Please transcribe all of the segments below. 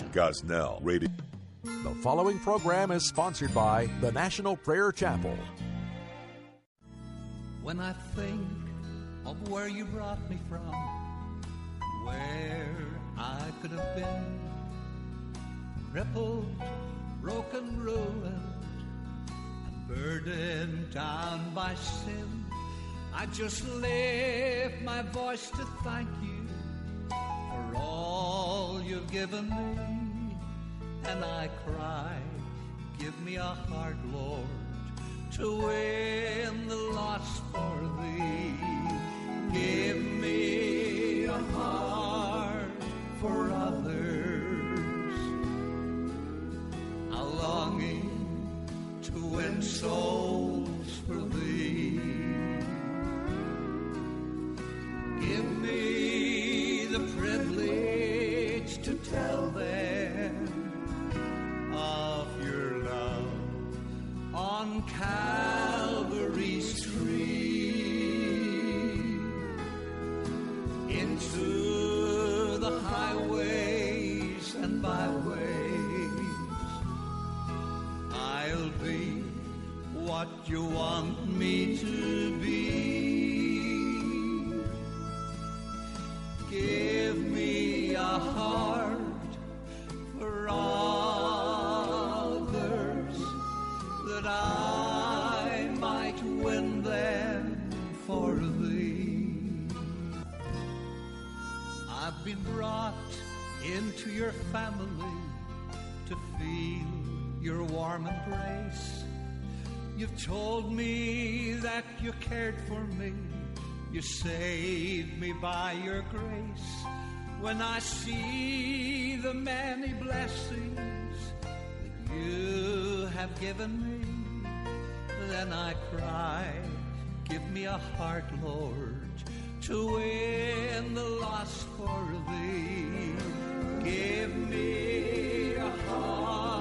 Gosnell Radio. The following program is sponsored by the National Prayer Chapel. When I think of where you brought me from, where I could have been, crippled, broken, ruined, and burdened down by sin, I just lift my voice to thank you for all you've given me. And I cry, give me a heart, Lord, to win the lost for thee. Give me a heart for others, a longing to win souls for thee. Give me the privilege to tell them of your love on Calvary's tree. Into the highways and byways, I'll be what you want me to be. Told me that you cared for me. You saved me by your grace. When I see the many blessings that you have given me, then I cry, give me a heart, Lord, to win the lost for thee. Give me a heart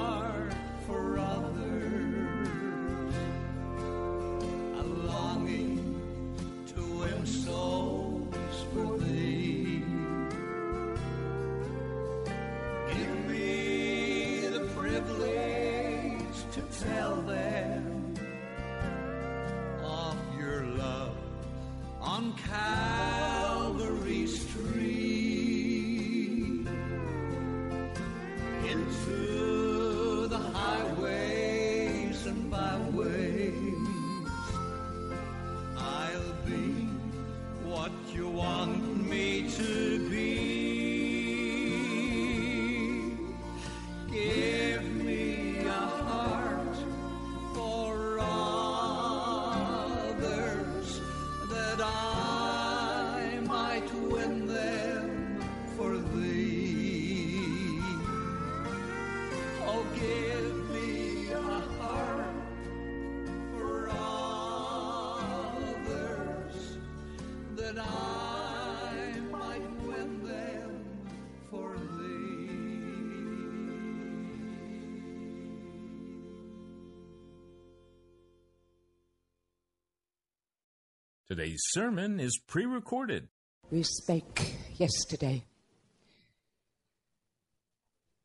Today's sermon is pre recorded. We spake yesterday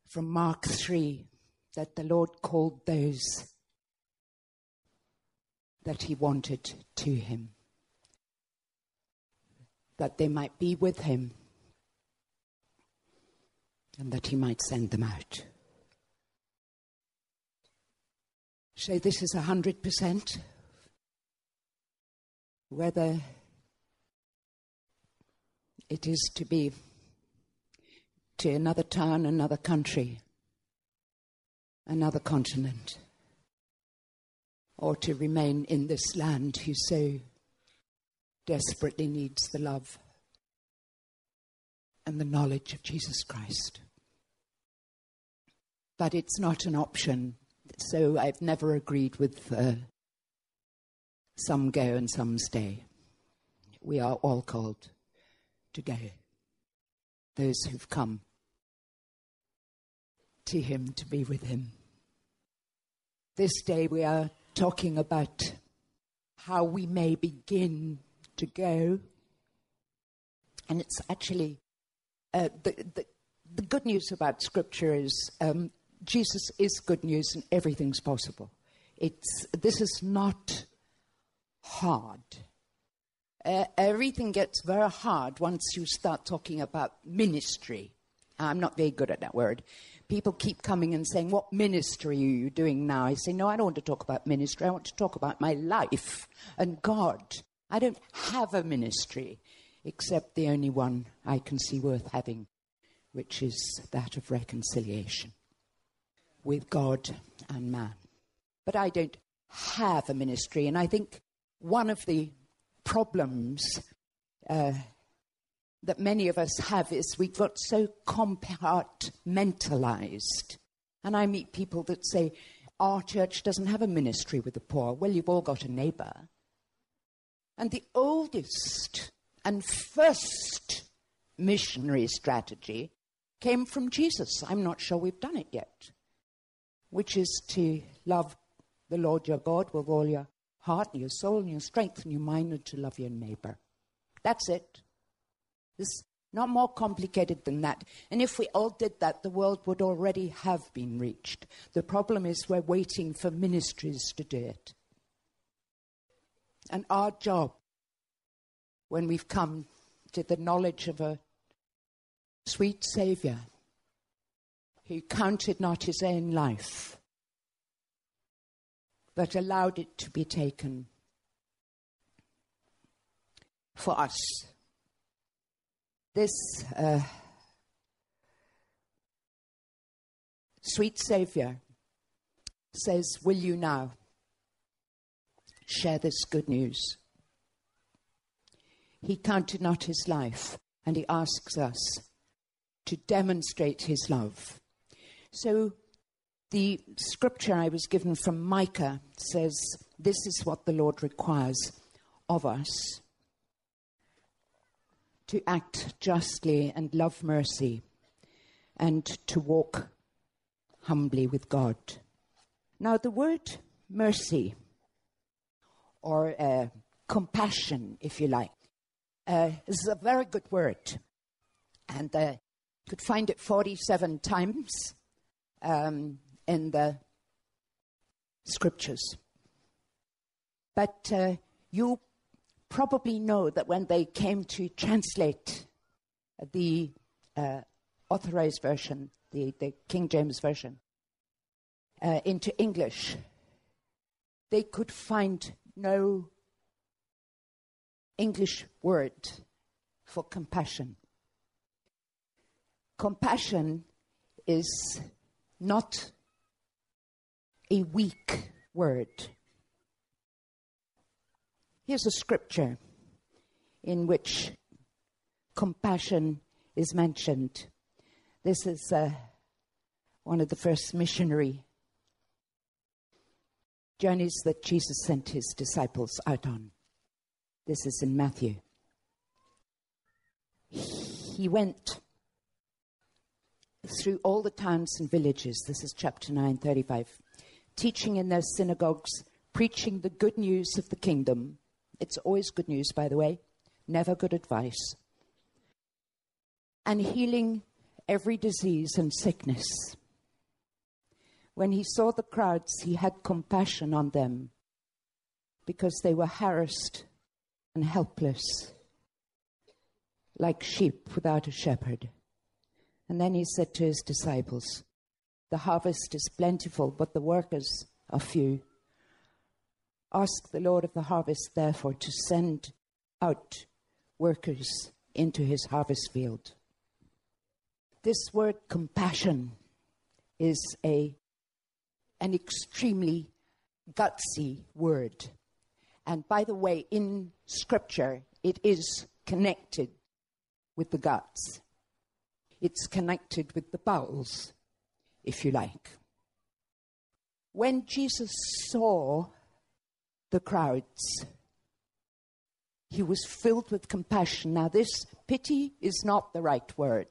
from Mark 3 that the Lord called those that he wanted to him, that they might be with him, and that he might send them out. So, this is a hundred percent. Whether it is to be to another town, another country, another continent, or to remain in this land who so desperately needs the love and the knowledge of Jesus Christ. but it's not an option. So I've never agreed with uh, some go and some stay. We are all called to go. Those who've come to Him to be with Him. This day we are talking about how we may begin to go. And it's actually uh, the, the, the, good news about Scripture is um, Jesus is good news and everything's possible. It's, this is not hard. Uh, everything gets very hard once you start talking about ministry. I'm not very good at that word. People keep coming and saying, What ministry are you doing now? I say, No, I don't want to talk about ministry. I want to talk about my life and God. I don't have a ministry except the only one I can see worth having, which is that of reconciliation with God and man. But I don't have a ministry, and I think one of the problems uh, that many of us have is we've got so compartmentalized. And I meet people that say, Our church doesn't have a ministry with the poor. Well, you've all got a neighbor. And the oldest and first missionary strategy came from Jesus. I'm not sure we've done it yet, which is to love the Lord your God with all your heart and your soul and your strength and your mind and to love your neighbor. That's it. It's not more complicated than that. And if we all did that, the world would already have been reached. The problem is we're waiting for ministries to do it. And our job, when we've come to the knowledge of a sweet Savior who counted not his own life, but allowed it to be taken for us. This uh, sweet Savior says, Will you now? share this good news. He counted not his life, and he asks us to demonstrate his love. So, the scripture I was given from Micah says, This is what the Lord requires of us to act justly and love mercy, and to walk humbly with God. Now, the word mercy or uh, compassion, if you like. Uh, is a very good word. And uh, you could find it 47 times um, in the scriptures. But uh, you probably know that when they came to translate the uh, authorized version, the, the King James Version, uh, into English, they could find no English word for compassion. Compassion is not a weak word. Here's a scripture in which compassion is mentioned. This is uh, one of the first missionary journeys that Jesus sent his disciples out on. This is in Matthew. He went through all the towns and villages. This is chapter 9, 35. Teaching in their synagogues, preaching the good news of the kingdom. It's always good news, by the way, never good advice. And healing every disease and sickness. When he saw the crowds, he had compassion on them because they were harassed and helpless, like sheep without a shepherd. And then he said to his disciples, The harvest is plentiful, but the workers are few. Ask the Lord of the harvest, therefore, to send out workers into his harvest field. This word compassion is a an extremely gutsy word. And by the way, in Scripture, it is connected with the guts, it's connected with the bowels, if you like. When Jesus saw the crowds, he was filled with compassion. Now, this pity is not the right word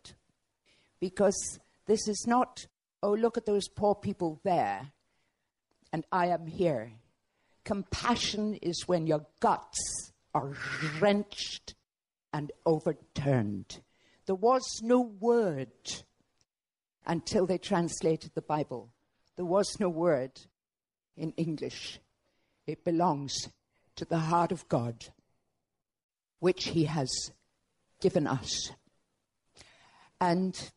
because this is not, oh, look at those poor people there and I am here. Compassion is when your guts are wrenched and overturned. There was no word until they translated the Bible. There was no word in English. It belongs to the heart of God, which He has given us. And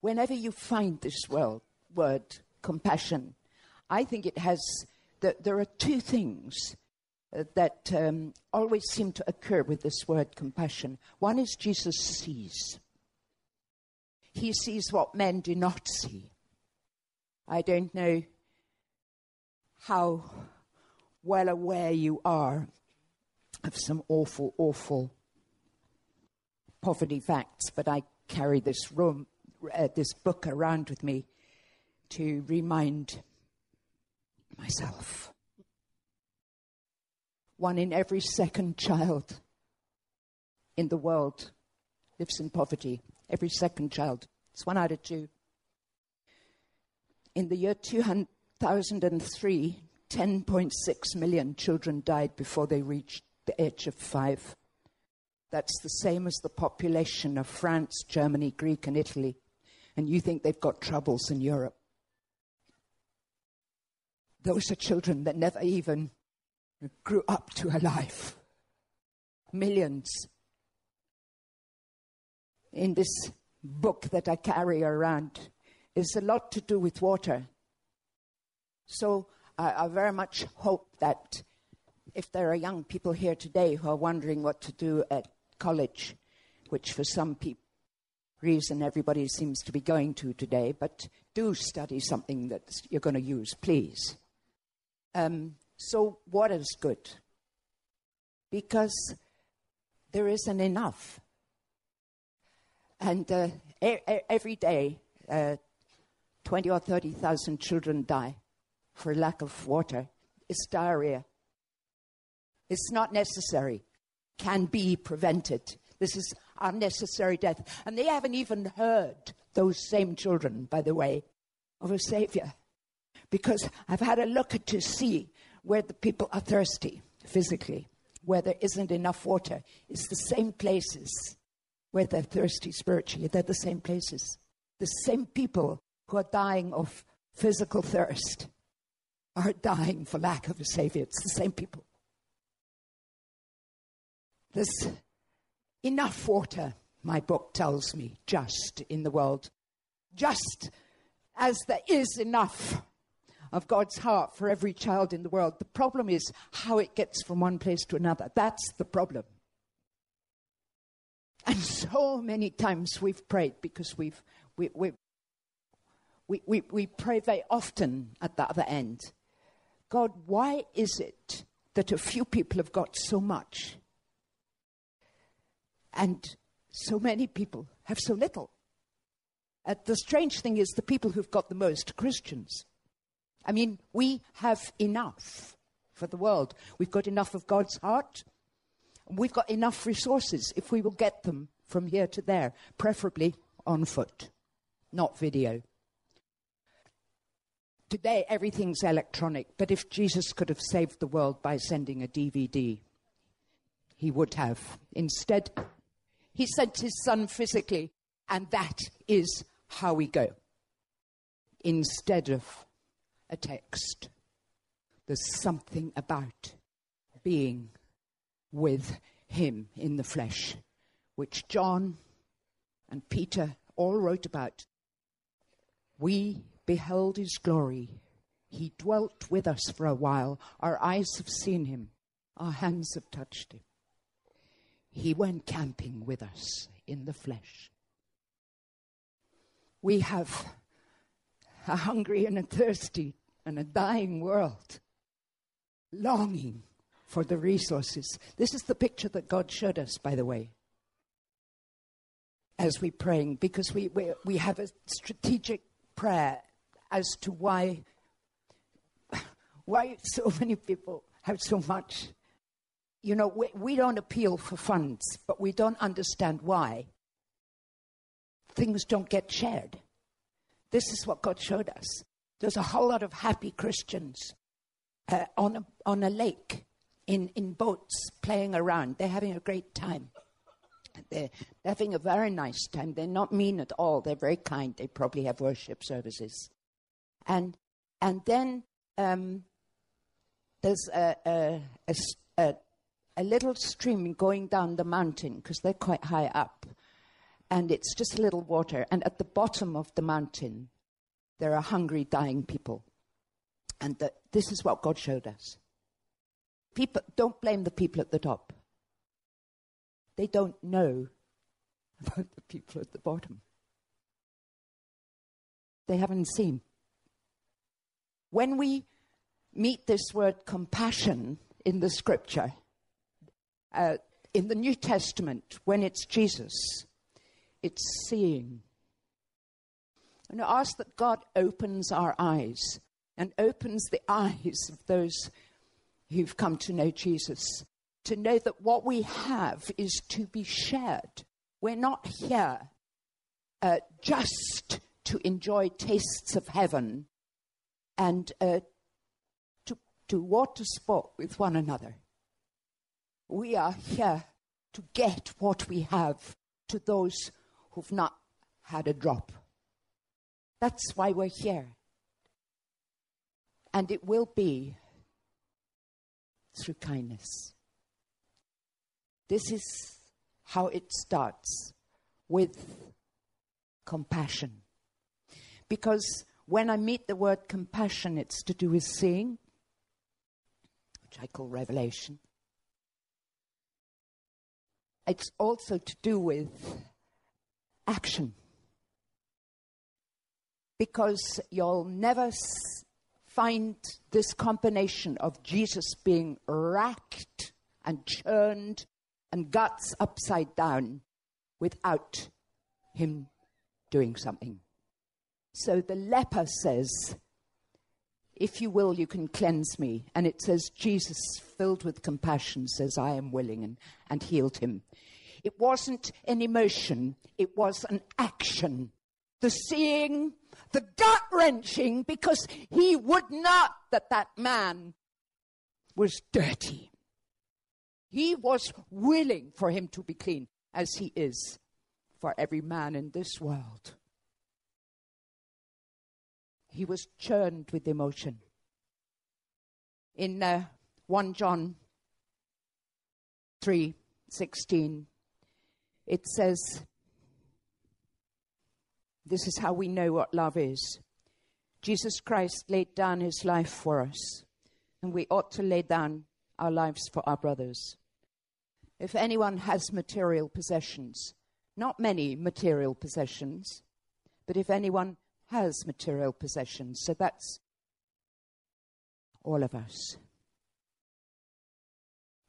whenever you find this word, word compassion, I think it has, that there are two things uh, that um, always seem to occur with this word compassion. One is Jesus sees. He sees what men do not see. I don't know how well aware you are of some awful, awful poverty facts, but I carry this room, uh, this book around with me to remind myself. One in every second child in the world lives in poverty. Every second child. It's one out of two. In the year 2003, 10.6 million children died before they reached the age of five. That's the same as the population of France, Germany, Greek, and Italy. And you think they've got troubles in Europe. Those are children that never even grew up to a life. Millions. In this book that I carry around is a lot to do with water. So I, I very much hope that if there are young people here today who are wondering what to do at college, which for some people reason everybody seems to be going to today, but do study something that you're going to use, please. Um, so, is good? Because there isn't enough. And uh, e- every day, uh, 20 or 30,000 children die for lack of water. It's diarrhea. It's not necessary, can be prevented. This is unnecessary death. And they haven't even heard, those same children, by the way, of a Savior because I've had a look to see where the people are thirsty physically, where there isn't enough water. It's the same places where they're thirsty spiritually. They're the same places. The same people who are dying of physical thirst are dying for lack of a Savior. It's the same people. There's enough water, my book tells me, just in the world. Just as there is enough of God's heart for every child in the world. The problem is how it gets from one place to another. That's the problem. And so many times we've prayed because we've, we, we, we, we, we pray very often at the other end. God, why is it that a few people have got so much and so many people have so little? Uh, the strange thing is the people who've got the most Christians. I mean, we have enough for the world. We've got enough of God's heart. We've got enough resources if we will get them from here to there, preferably on foot, not video. Today, everything's electronic, but if Jesus could have saved the world by sending a DVD, he would have. Instead, he sent his son physically, and that is how we go. Instead of a text. There's something about being with Him in the flesh, which John and Peter all wrote about. We beheld His glory. He dwelt with us for a while. Our eyes have seen Him, our hands have touched Him. He went camping with us in the flesh. We have a hungry and a thirsty and a dying world longing for the resources. This is the picture that God showed us, by the way. as we're praying because we, we, we have a strategic prayer as to why, why so many people have so much. You know, we, we don't appeal for funds, but we don't understand why things don't get shared. This is what God showed us. There's a whole lot of happy Christians uh, on, a, on a lake in, in boats playing around. They're having a great time. They're, having a very nice time. They're not mean at all. They're very kind. They probably have worship services. And, and then um, there's a, a, a, a, little stream going down the mountain because they're quite high up. And it's just a little water. And at the bottom of the mountain, there are hungry, dying people. And the, this is what God showed us. People, don't blame the people at the top. They don't know about the people at the bottom. They haven't seen. When we meet this word compassion in the scripture, uh, in the New Testament, when it's Jesus, it's seeing. And I ask that God opens our eyes and opens the eyes of those who've come to know Jesus to know that what we have is to be shared. We're not here uh, just to enjoy tastes of heaven and uh, to, to water sport with one another. We are here to get what we have to those who've not had a drop. That's why we're here. And it will be through kindness. This is how it starts with compassion. Because when I meet the word compassion, it's to do with seeing, which I call revelation. It's also to do with action. Because you'll never find this combination of Jesus being racked and churned and guts upside down without him doing something. So the leper says, If you will, you can cleanse me. And it says, Jesus, filled with compassion, says, I am willing, and, and healed him. It wasn't an emotion, it was an action. The seeing, the gut wrenching, because he would not that that man was dirty. He was willing for him to be clean, as he is for every man in this world. He was churned with emotion. In uh, 1 John 3 16, it says, This is how we know what love is. Jesus Christ laid down his life for us, and we ought to lay down our lives for our brothers. If anyone has material possessions, not many material possessions, but if anyone has material possessions, so that's all of us.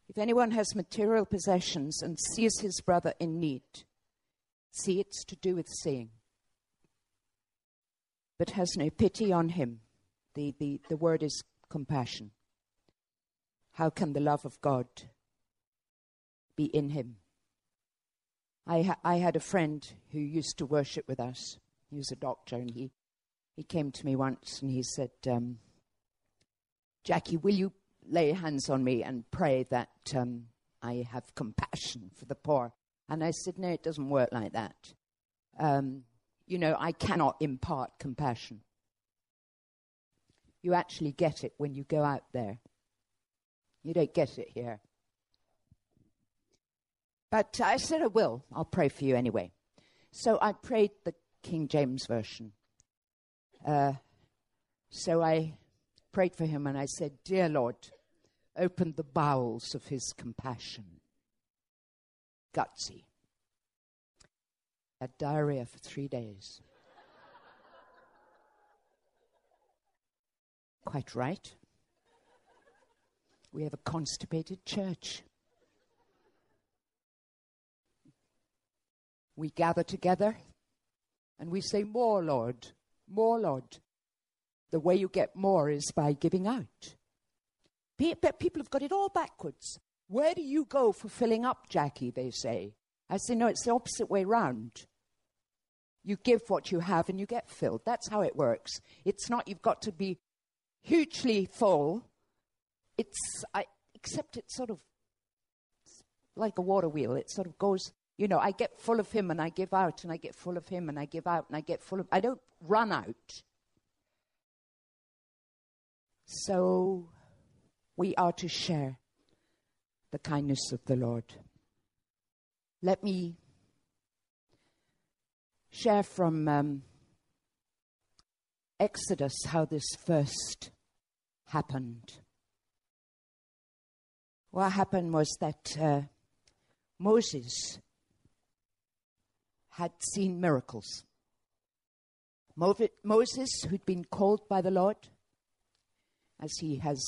If anyone has material possessions and sees his brother in need, see it's to do with seeing, but has no pity on him, the, the, the word is compassion. How can the love of God be in him. I, ha- I had a friend who used to worship with us. He was a doctor, and he, he came to me once and he said, um, Jackie, will you lay hands on me and pray that um, I have compassion for the poor? And I said, No, it doesn't work like that. Um, you know, I cannot impart compassion. You actually get it when you go out there. You don't get it here. But I said I will. I'll pray for you anyway. So I prayed the King James Version. Uh, so I prayed for him and I said, Dear Lord, open the bowels of his compassion. Gutsy. Had diarrhea for three days. Quite right. We have a constipated church. we gather together and we say, More, Lord, more, Lord. The way you get more is by giving out. People have got it all backwards. Where do you go for filling up, Jackie? They say. I say, No, it's the opposite way round. You give what you have and you get filled. That's how it works. It's not you've got to be hugely full. It's, I, except it's sort of like a water wheel. It sort of goes, you know, I get full of him and I give out and I get full of him and I give out and I get full of, I don't run out. So we are to share the kindness of the Lord. Let me share from um, Exodus how this first happened. What happened was that uh, Moses had seen miracles. Moses, who'd been called by the Lord, as he has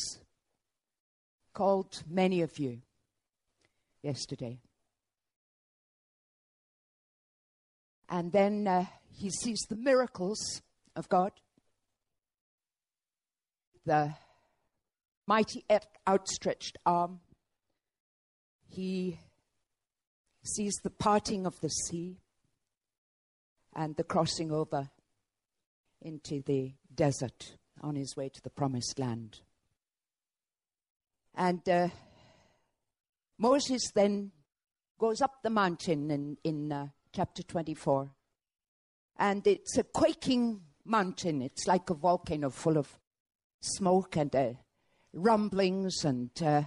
called many of you yesterday. And then uh, he sees the miracles of God, the mighty outstretched arm. He sees the parting of the sea and the crossing over into the desert on his way to the promised land. And uh, Moses then goes up the mountain in, in uh, chapter 24. And it's a quaking mountain. It's like a volcano full of smoke and uh, rumblings, and, uh,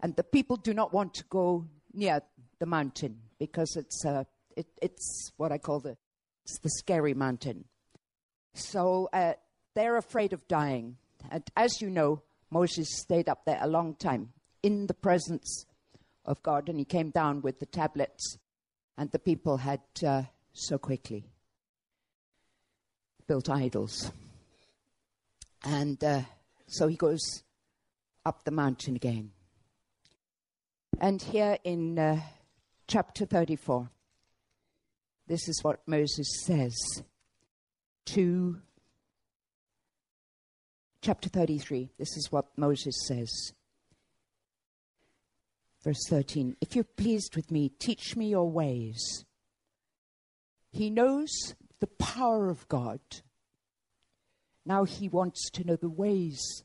and the people do not want to go near the mountain because it's, uh, it, it's what I call the, it's the scary mountain. So uh, they're afraid of dying. And as you know, Moses stayed up there a long time in the presence of God, and he came down with the tablets, and the people had uh, so quickly built idols. And uh, so he goes up the mountain again. And here in uh, chapter 34, this is what Moses says to chapter 33. This is what Moses says. Verse 13 If you're pleased with me, teach me your ways. He knows the power of God. Now he wants to know the ways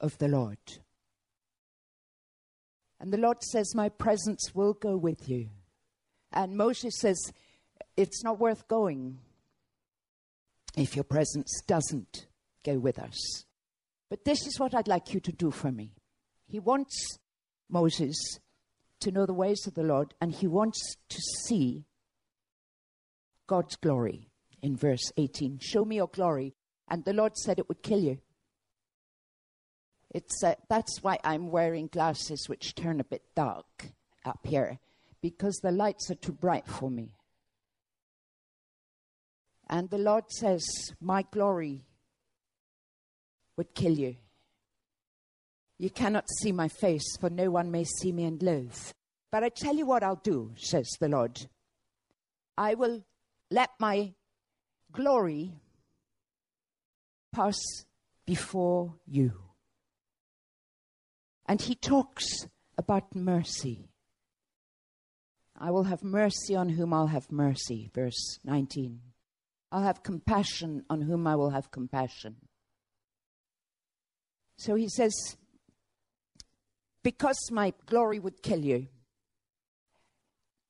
of the Lord. And the Lord says, My presence will go with you. And Moses says, It's not worth going if your presence doesn't go with us. But this is what I'd like you to do for me. He wants Moses to know the ways of the Lord, and he wants to see God's glory in verse 18. Show me your glory. And the Lord said it would kill you. It's, uh, that's why I'm wearing glasses which turn a bit dark up here, because the lights are too bright for me. And the Lord says, My glory would kill you. You cannot see my face, for no one may see me and live. But I tell you what I'll do, says the Lord. I will let my glory pass before you. And he talks about mercy. I will have mercy on whom I'll have mercy, verse 19. I'll have compassion on whom I will have compassion. So he says, Because my glory would kill you,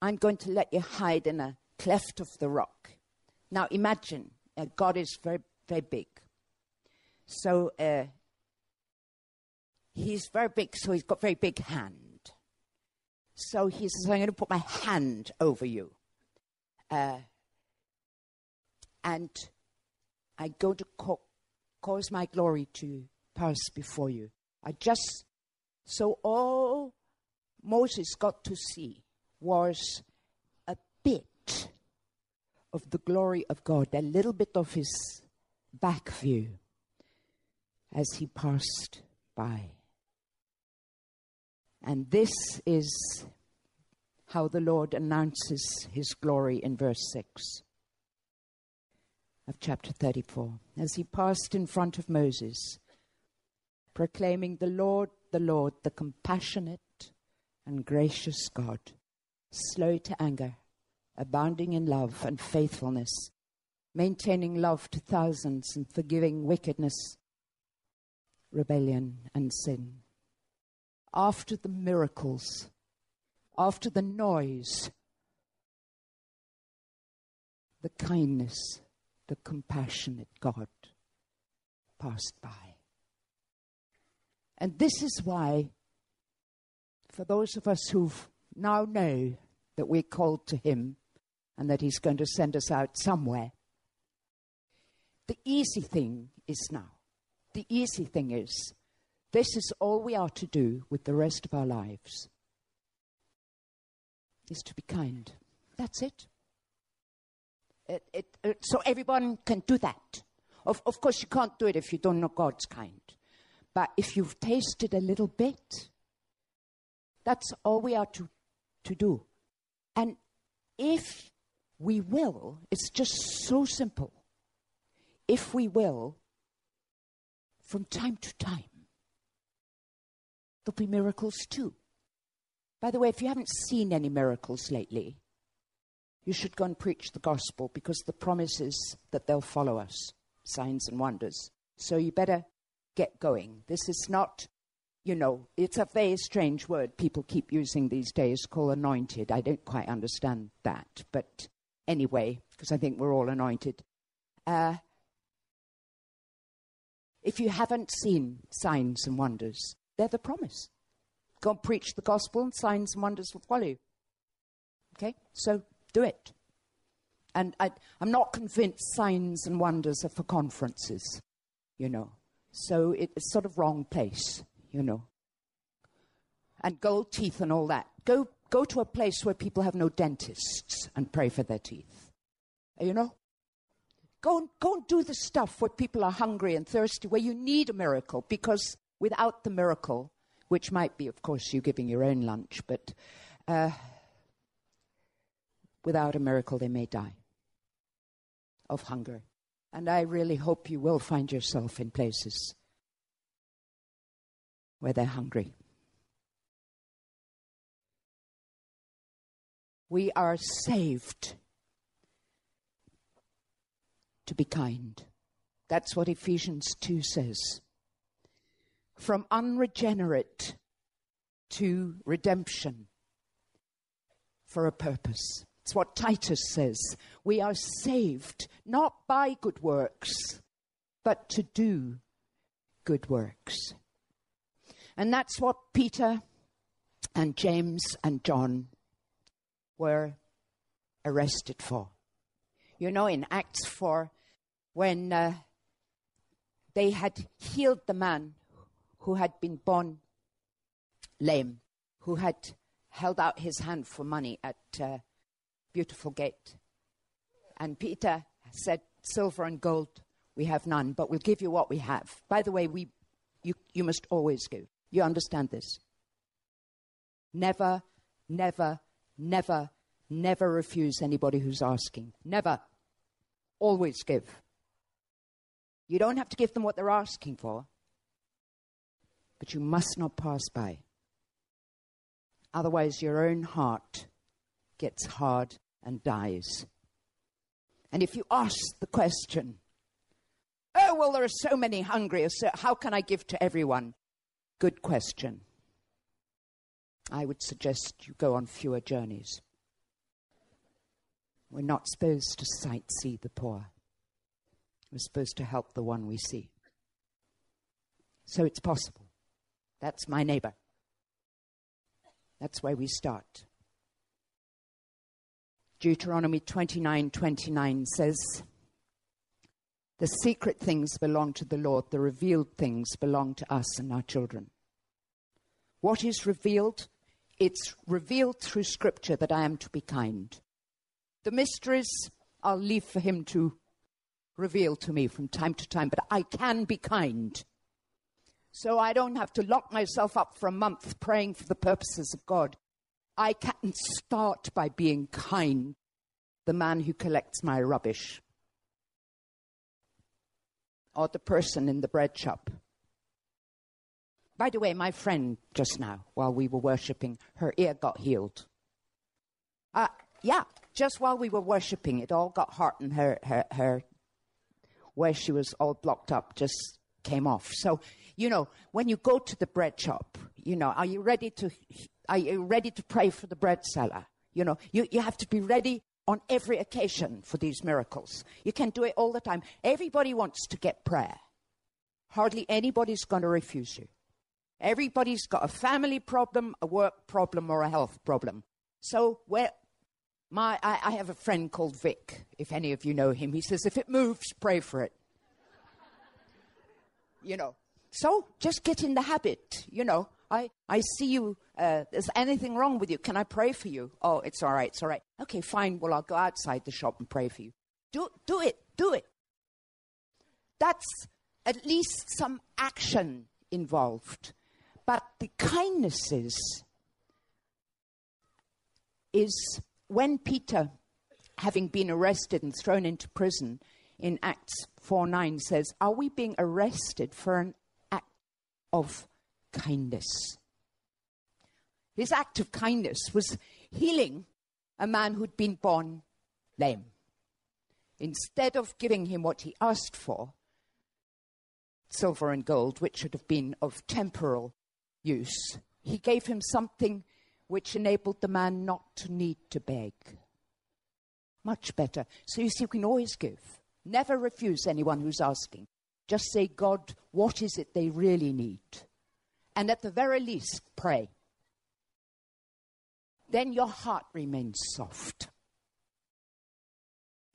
I'm going to let you hide in a cleft of the rock. Now imagine, uh, God is very, very big. So uh, he's very big, so he's got very big hand. So he says, I'm going to put my hand over you. Uh, and I'm going to co- cause my glory to pass before you. I just, so all Moses got to see was a bit of the glory of God, a little bit of his back view as he passed by. And this is how the Lord announces his glory in verse 6 of chapter 34. As he passed in front of Moses, proclaiming, The Lord, the Lord, the compassionate and gracious God, slow to anger, abounding in love and faithfulness, maintaining love to thousands and forgiving wickedness, rebellion, and sin. After the miracles, after the noise, the kindness, the compassionate God passed by. And this is why, for those of us who now know that we're called to Him and that He's going to send us out somewhere, the easy thing is now. The easy thing is, this is all we are to do with the rest of our lives is to be kind. That's it. It, it, it. so everyone can do that. Of, of course, you can't do it if you don't know God's kind. But if you've tasted a little bit, that's all we are to, to do. And if we will, it's just so simple. If we will, from time to time, there'll be miracles too. By the way, if you haven't seen any miracles lately, you should go and preach the gospel because the promise is that they'll follow us signs and wonders. So you better get going. This is not, you know, it's a very strange word people keep using these days called anointed. I don't quite understand that. But anyway, because I think we're all anointed. Uh, if you haven't seen signs and wonders, they're the promise. Go and preach the gospel, and signs and wonders will follow. Okay? So do it. And I, am not convinced signs and wonders are for conferences, you know. So it's sort of wrong place, you know. And gold teeth and all that. Go, go to a place where people have no dentists and pray for their teeth. You know? Go and, go and do the stuff where people are hungry and thirsty, where you need a miracle, because without the miracle, which might be, of course, you giving your own lunch, but uh, without a miracle, they may die of hunger. And I really hope you will find yourself in places where they're hungry. We are saved to be kind. That's what Ephesians 2 says from unregenerate to redemption for a purpose. It's what Titus says. We are saved not by good works, but to do good works. And that's what Peter and James and John were arrested for. You know, in Acts 4, when uh, they had healed the man who had been born lame, who had held out his hand for money at uh, Beautiful Gate. And Peter said, Silver and gold we have none, but we'll give you what we have. By the way, we, you, you must always give. You understand this? Never, never, never, never refuse anybody who's asking. Never. Always give. You don't have to give them what they're asking for but you must not pass by. Otherwise, your own heart gets hard and dies. And if you ask the question, oh, well, there are so many hungry, so how can I give to everyone? Good question. I would suggest you go on fewer journeys. We're not supposed to sightsee the poor. We're supposed to help the one we see. So it's possible. That's my neighbor. That's where we start. Deuteronomy 29 29 says, The secret things belong to the Lord, the revealed things belong to us and our children. What is revealed? It's revealed through Scripture that I am to be kind. The mysteries I'll leave for Him to reveal to me from time to time, but I can be kind so I don't have to lock myself up for a month praying for the purposes of God. I can start by being kind. The man who collects my rubbish, or the person in the bread shop. By the way, my friend just now, while we were worshipping, her ear got healed. Uh, yeah, just while we were worshipping, it all got hot and her, her, her, where she was all blocked up, just came off. So, you know, when you go to the bread shop, you know, are you ready to, are you ready to pray for the bread seller? You know, you, you have to be ready on every occasion for these miracles. You can do it all the time. Everybody wants to get prayer. Hardly anybody's going to refuse you. Everybody's got a family problem, a work problem, or a health problem. So, where my, I, I have a friend called Vic, if any of you know him. He says, if it moves, pray for it. you know. So, just get in the habit, you know. I, I see you. Uh, is anything wrong with you? Can I pray for you? Oh, it's all right. It's all right. Okay, fine. Well, I'll go outside the shop and pray for you. Do, do it. Do it. That's at least some action involved. But the kindness is, is when Peter, having been arrested and thrown into prison in Acts 4 9, says, Are we being arrested for an act of kindness? His act of kindness was healing a man who'd been born lame. Instead of giving him what he asked for, silver and gold, which should have been of temporal use. He gave him something which enabled the man not to need to beg. Much better. So you see, we can always give. Never refuse anyone who's asking. Just say, God, what is it they really need? And at the very least, pray. Then your heart remains soft.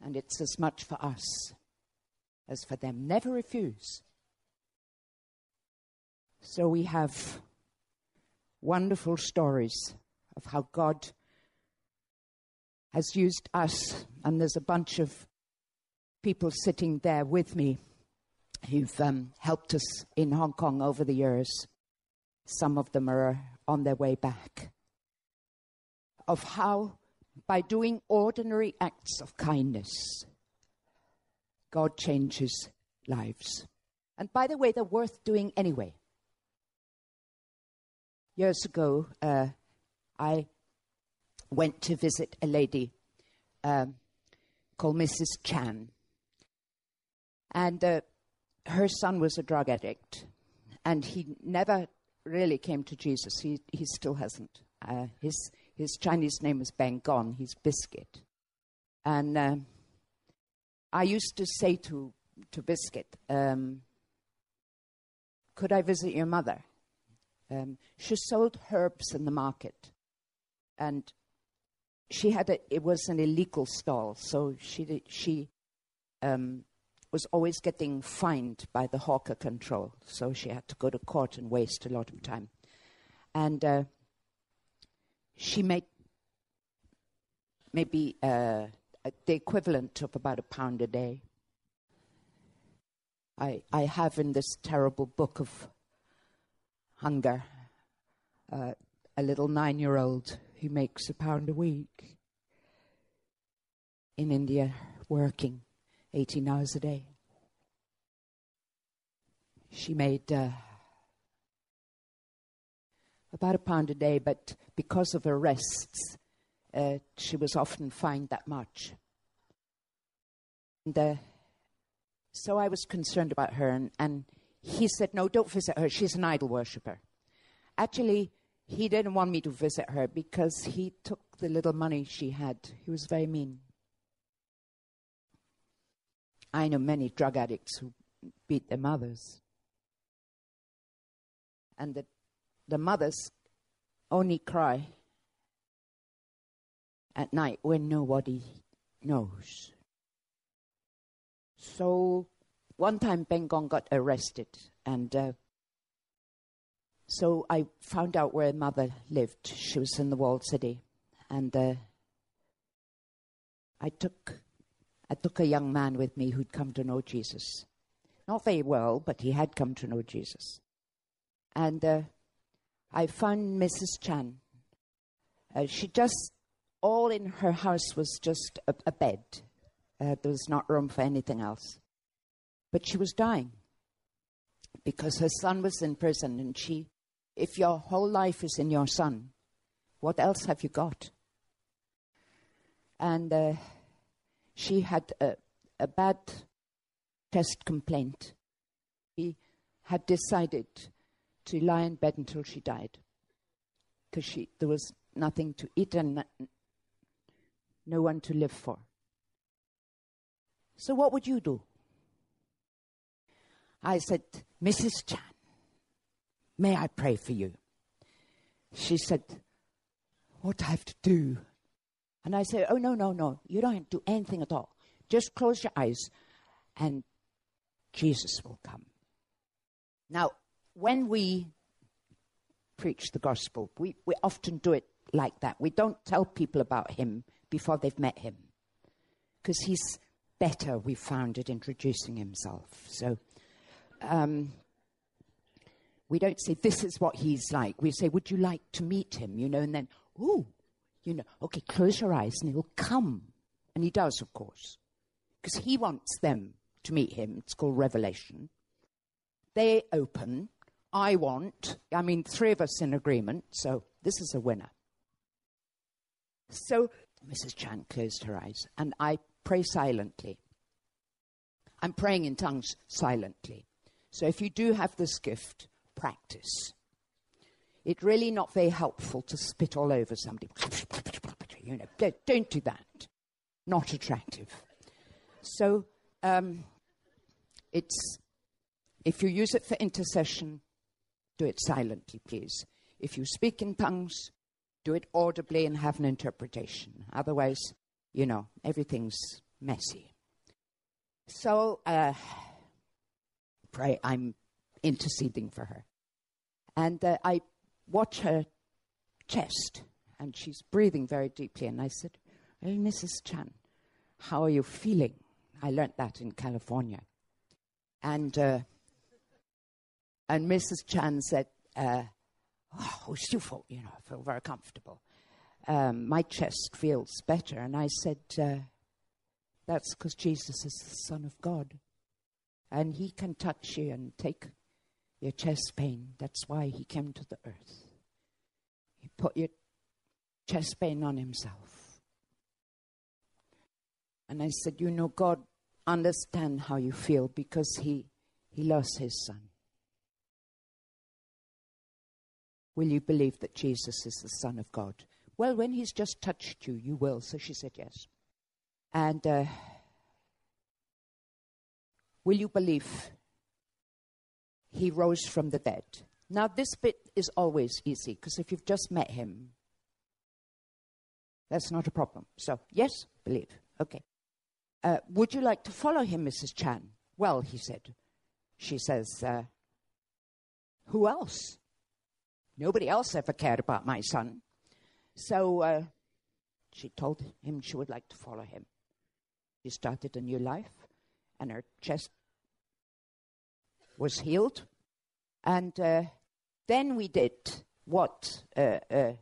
And it's as much for us as for them. Never refuse. So we have wonderful stories of how God has used us, and there's a bunch of people sitting there with me who've um, helped us in Hong Kong over the years. Some of them are on their way back. Of how, by doing ordinary acts of kindness, God changes lives. And by the way, they're worth doing anyway years ago, uh, I went to visit a lady um, called Mrs. Chan. And uh, her son was a drug addict. And he never really came to Jesus. He, he still hasn't. Uh, his, his Chinese name is Bang Gong. He's Biscuit. And uh, I used to say to, to Biscuit, um, Could I visit your mother? Um, she sold herbs in the market, and she had a, it was an illegal stall, so she she um, was always getting fined by the hawker control, so she had to go to court and waste a lot of time, and uh, she made maybe uh, the equivalent of about a pound a day. I, I have in this terrible book of hunger. Uh, a little nine year old who makes a pound a week in India working 18 hours a day. She made uh, about a pound a day, but because of arrests, uh, she was often fined that much. And uh, so I was concerned about her, and, and he said, No, don't visit her. She's an idol worshiper. Actually, he didn't want me to visit her because he took the little money she had. He was very mean. I know many drug addicts who beat their mothers. And the, the mothers only cry at night when nobody knows. So one time Bang Gong got arrested, and uh, so I found out where mother lived. She was in the walled city, and uh, I took I took a young man with me who'd come to know Jesus, not very well, but he had come to know Jesus, and uh, I found Mrs. Chan Uh, she just, all in her house was just a, a bed. Uh, there was not room for anything else. But she was dying because her son was in prison, and she, if your whole life is in your son, what else have you got? And uh, she had a, a bad chest complaint. She had decided to lie in bed until she died because there was nothing to eat and no one to live for. So what would you do? I said, Mrs. Chan, may I pray for you? She said, What I have to do? And I said, Oh, no, no, no. You don't have to do anything at all. Just close your eyes and Jesus will come. Now, when we preach the gospel, we, we often do it like that. We don't tell people about him before they've met him because he's better, we found, at introducing himself. So um, we don't say, This is what he's like. We say, Would you like to meet him? You know, and then, Oh, you know, okay, close your eyes and he'll come. And he does, of course, because he wants them to meet him. It's called Revelation. They open. I want. I mean, three of us in agreement, so this is a winner. So Mrs. Chan closed her eyes, and I pray silently. I'm praying in tongues silently. So if you do have this gift, practice. It's really not very helpful to spit all over somebody. You know, don't, don't do that. Not attractive. So um, it's if you use it for intercession, do it silently, please. If you speak in tongues, do it audibly and have an interpretation. Otherwise, you know, everything's messy. So, uh, pray, I'm interceding for her. And uh, I watch her chest, and she's breathing very deeply. And I said, Hey, Mrs. Chan, how are you feeling? I learned that in California. And, uh, and Mrs. Chan said, uh, Oh, fault, you know, I feel very comfortable. Um, my chest feels better. And I said, uh, That's because Jesus is the Son of God. And He can touch you and take your chest pain. That's why He came to the earth. He put your chest pain on Himself. And I said, You know, God understand how you feel because He, he lost His Son. Will you believe that Jesus is the Son of God? Well, when He's just touched you, you will. So she said yes. And uh, will you believe He rose from the dead? Now, this bit is always easy because if you've just met Him, that's not a problem. So, yes, believe. Okay. Uh, would you like to follow him, Mrs. Chan? Well, he said. She says, uh, Who else? Nobody else ever cared about my son. So uh, she told him she would like to follow him. She started a new life, and her chest was healed. And uh, then we did what uh, uh,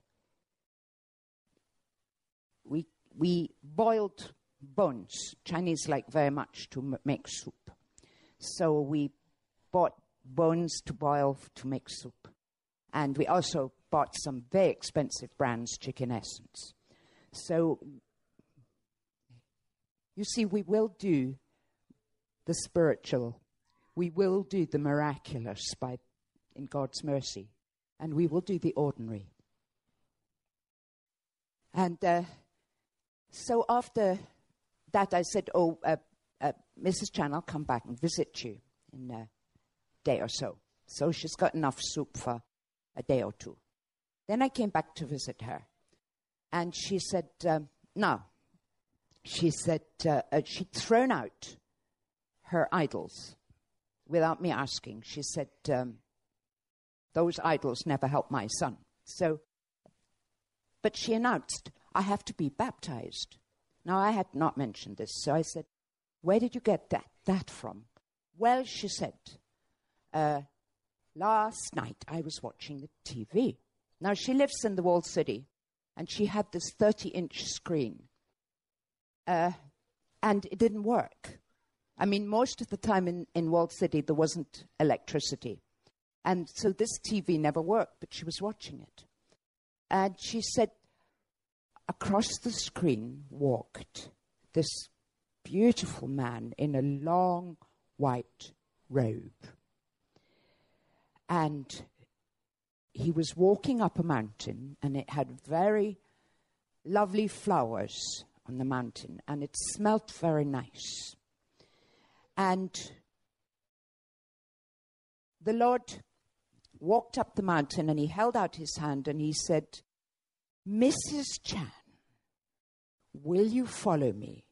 we we boiled bones. Chinese like very much to m- make soup. So we bought bones to boil f- to make soup. And we also bought some very expensive brands chicken essence. So you see, we will do the spiritual, we will do the miraculous by, in God's mercy, and we will do the ordinary. And uh, so after that, I said, Oh, uh, uh, Mrs. Chan, I'll come back and visit you in a day or so. So she's got enough soup for a day or two. Then I came back to visit her. And she said, um, No. She said uh, uh, she'd thrown out her idols without me asking. She said, um, Those idols never helped my son. So, but she announced, I have to be baptized. Now, I had not mentioned this, so I said, Where did you get that, that from? Well, she said, uh, Last night I was watching the TV. Now, she lives in the walled city, and she had this 30 inch screen. Uh, and it didn't work. I mean, most of the time in, in Walled City, there wasn't electricity. And so this TV never worked, but she was watching it. And she said, across the screen walked this beautiful man in a long white robe. And he was walking up a mountain, and it had very lovely flowers on the mountain, and it smelt very nice. And the Lord walked up the mountain and he held out his hand and he said, Mrs. Chan, will you follow me?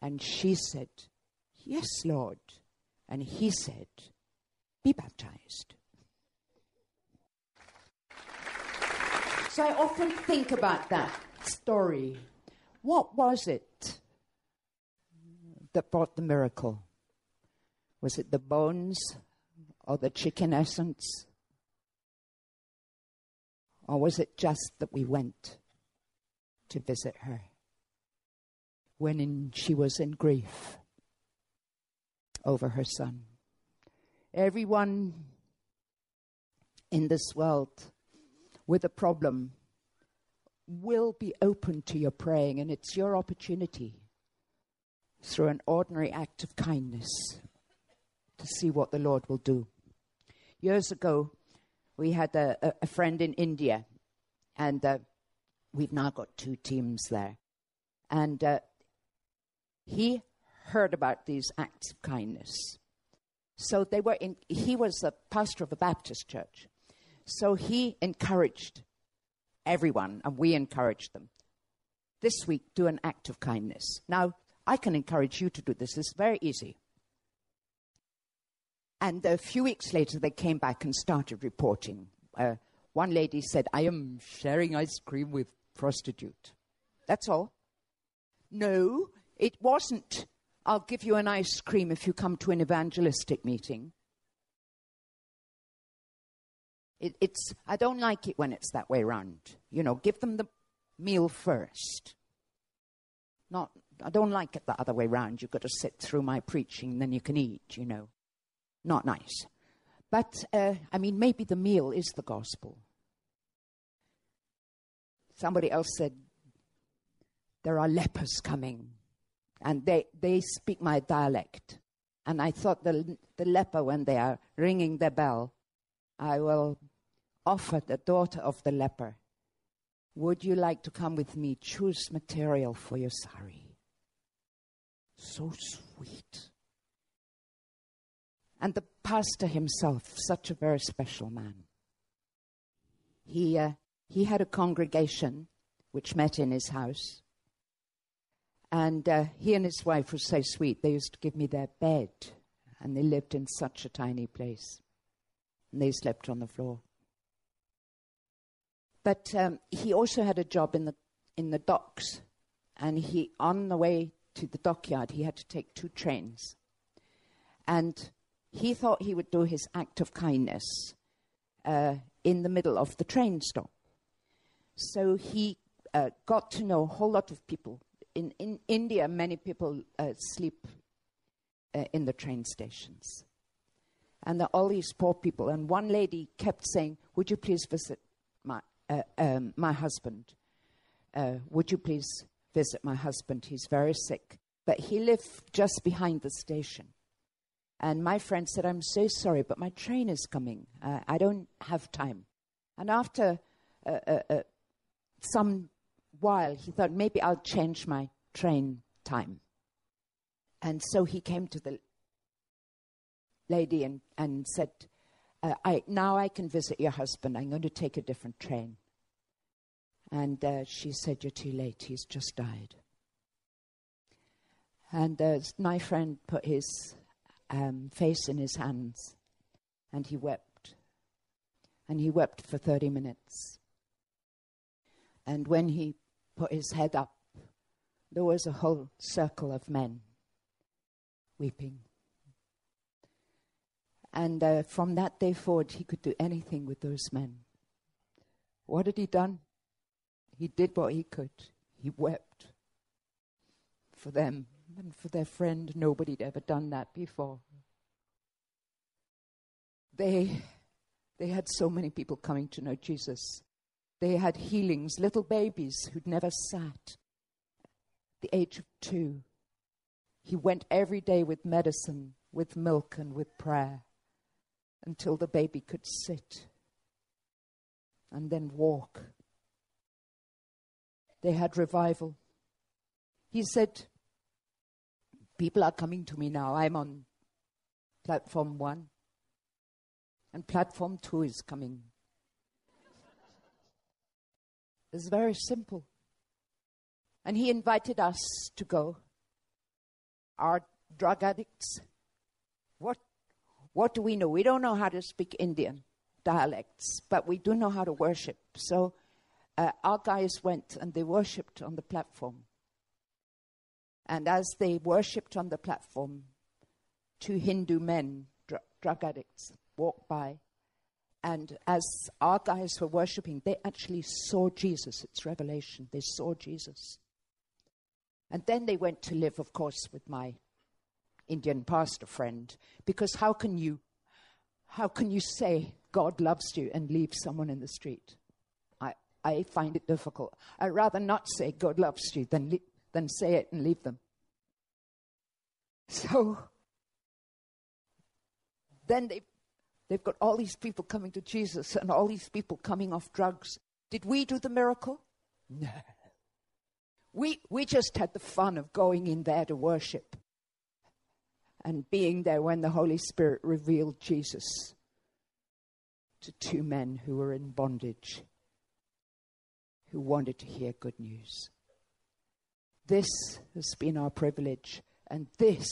And she said, Yes, Lord. And he said, Be baptized. So I often think about that story. What was it that brought the miracle? Was it the bones or the chicken essence? Or was it just that we went to visit her when in, she was in grief over her son? Everyone in this world with a problem will be open to your praying, and it's your opportunity through an ordinary act of kindness to see what the Lord will do. Years ago, we had a, a, friend in India, and uh, we've now got two teams there. And uh, he heard about these acts of kindness. So they were in, he was a pastor of a Baptist church. So he encouraged everyone, and we encouraged them. This week, do an act of kindness. Now, I can encourage you to do this. It's very easy. And a few weeks later, they came back and started reporting. Uh, one lady said, I am sharing ice cream with prostitute. That's all. No, it wasn't. I'll give you an ice cream if you come to an evangelistic meeting. It, it's, I don't like it when it's that way around. You know, give them the meal first. Not, I don't like it the other way around. You've got to sit through my preaching, then you can eat, you know. Not nice. But, uh, I mean, maybe the meal is the gospel. Somebody else said, there are lepers coming, and they, they speak my dialect. And I thought the, the leper, when they are ringing their bell, I will offer the daughter of the leper, Would you like to come with me? Choose material for your sari. So sweet. And the pastor himself, such a very special man. He, uh, he had a congregation which met in his house. And uh, he and his wife were so sweet. They used to give me their bed, and they lived in such a tiny place and they slept on the floor. But um, he also had a job in the in the docks, and he on the way to the dockyard he had to take two trains, and he thought he would do his act of kindness uh, in the middle of the train stop. So he uh, got to know a whole lot of people. In, in India, many people uh, sleep uh, in the train stations and all these poor people. And one lady kept saying, Would you please visit my, uh, um, my husband? Uh, would you please visit my husband? He's very sick. But he lived just behind the station. And my friend said, I'm so sorry, but my train is coming. Uh, I don't have time. And after uh, uh, uh, some while, he thought, maybe I'll change my train time. And so he came to the lady and, and said, uh, I, Now I can visit your husband. I'm going to take a different train. And uh, she said, You're too late. He's just died. And uh, my friend put his um, face in his hands and he wept. And he wept for 30 minutes. And when he put his head up, there was a whole circle of men weeping. And uh, from that day forward, he could do anything with those men. What had he done? He did what he could. He wept for them and for their friend. Nobody'd ever done that before. They, they had so many people coming to know Jesus. They had healings, little babies who'd never sat. The age of two. He went every day with medicine, with milk, and with prayer until the baby could sit and then walk. They had revival. He said, People are coming to me now. I'm on platform one, and platform two is coming. It's very simple. And he invited us to go. Our drug addicts, what, what do we know? We don't know how to speak Indian dialects, but we do know how to worship. So uh, our guys went and they worshipped on the platform. And as they worshipped on the platform, two Hindu men, dr- drug addicts, walked by. And as our guys were worshipping, they actually saw Jesus. It's revelation. They saw Jesus. And then they went to live, of course, with my Indian pastor friend, because how can you, how can you say God loves you and leave someone in the street. I, find it difficult. I'd rather not say God loves you than, than say it and leave them. So then they, they've got all these people coming to Jesus and all these people coming off drugs. Did we do the miracle? No. We, we just had the fun of going in there to worship and being there when the Holy Spirit revealed Jesus to two men who were in bondage, who wanted to hear good news. This has been our privilege, and this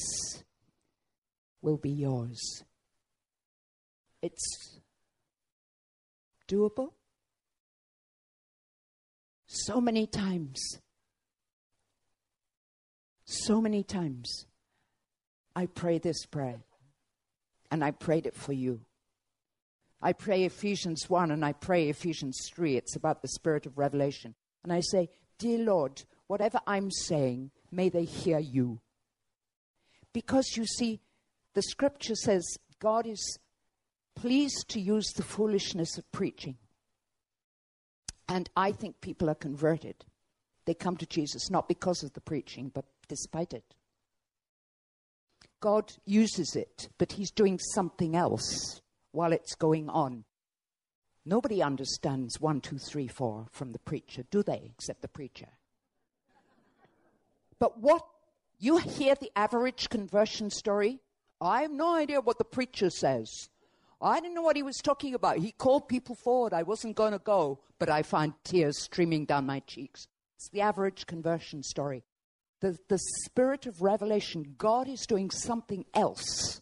will be yours. It's doable. So many times, so many times, I pray this prayer, and I prayed it for you. I pray Ephesians 1 and I pray Ephesians 3. It's about the spirit of revelation. And I say, Dear Lord, whatever I'm saying, may they hear you. Because you see, the scripture says God is pleased to use the foolishness of preaching. And I think people are converted. They come to Jesus not because of the preaching, but despite it. God uses it, but He's doing something else while it's going on. Nobody understands one, two, three, four from the preacher, do they? Except the preacher. But what you hear the average conversion story? I have no idea what the preacher says. I didn't know what he was talking about. He called people forward. I wasn't going to go, but I find tears streaming down my cheeks. It's the average conversion story. The, the spirit of revelation, God is doing something else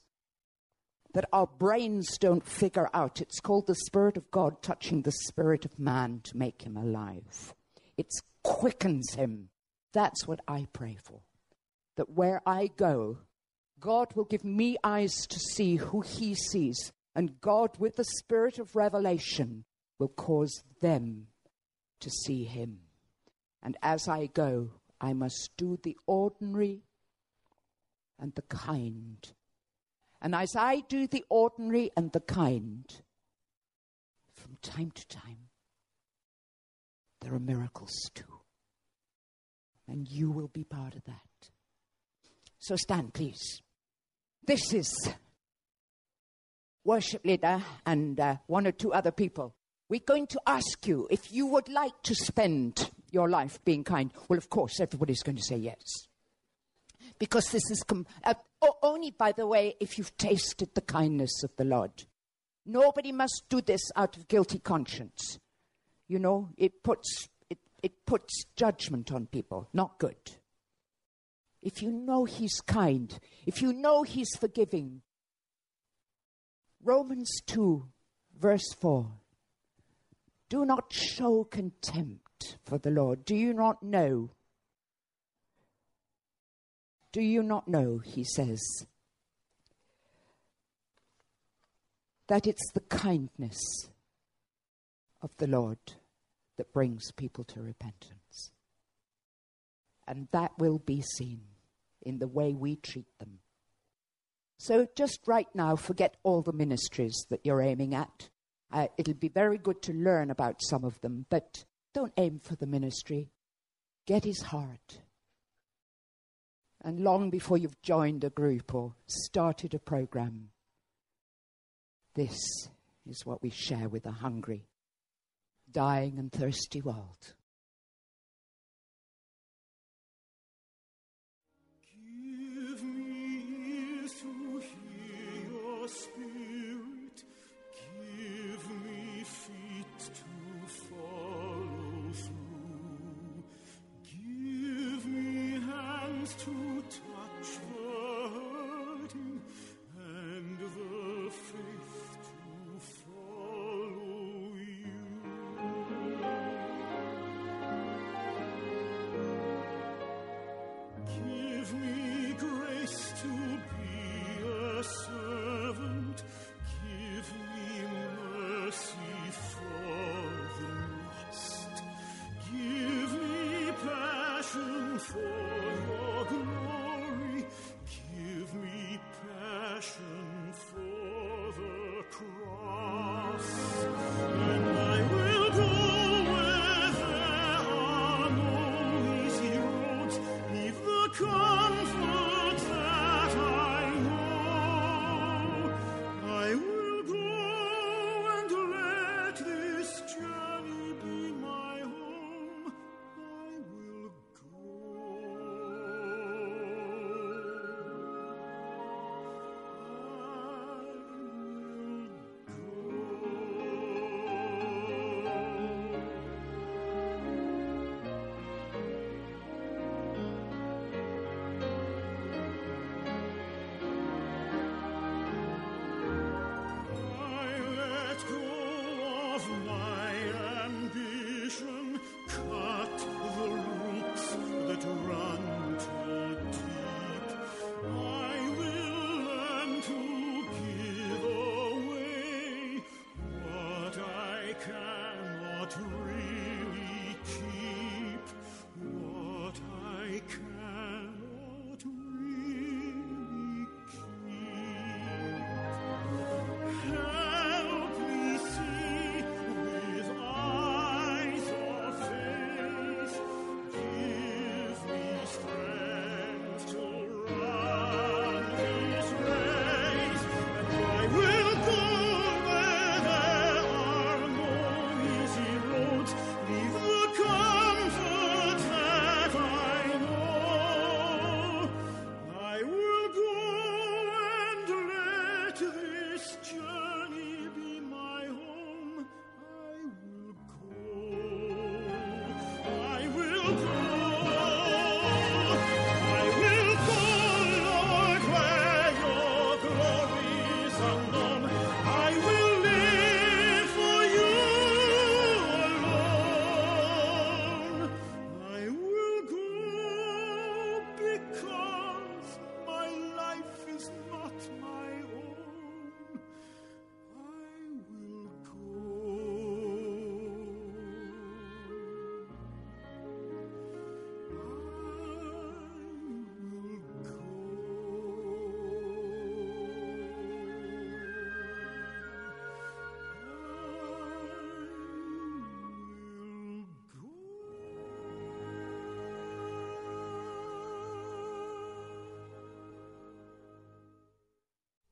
that our brains don't figure out. It's called the Spirit of God touching the spirit of man to make him alive. It quickens him. That's what I pray for. That where I go, God will give me eyes to see who he sees, and God, with the spirit of revelation, will cause them to see him. And as I go, I must do the ordinary and the kind and as I do the ordinary and the kind, from time to time, there are miracles too. And you will be part of that. So stand, please. This is worship leader and uh, one or two other people. We're going to ask you if you would like to spend your life being kind. Well, of course, everybody's going to say yes because this is com- uh, only, by the way, if you've tasted the kindness of the Lord. Nobody must do this out of guilty conscience. You know, it puts, it, it puts judgment on people, not good. If you know He's kind, if you know He's forgiving, Romans 2, verse 4 Do not show contempt for the Lord. Do you not know do you not know, he says, that it's the kindness of the Lord that brings people to repentance. And that will be seen in the way we treat them. So just right now, forget all the ministries that you're aiming at. Uh, it'll be very good to learn about some of them, but don't aim for the ministry. Get his heart. And long before you've joined a group or started a program, this is what we share with a hungry, dying, and thirsty world.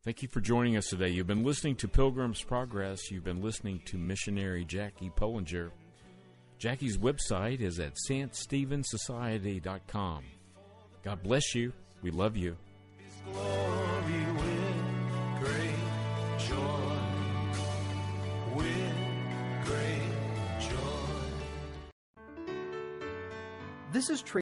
Thank you for joining us today. You've been listening to Pilgrim's Progress. You've been listening to missionary Jackie Pullinger. Jackie's website is at ststevensociety.com. God bless you. We love you. This is Tracy.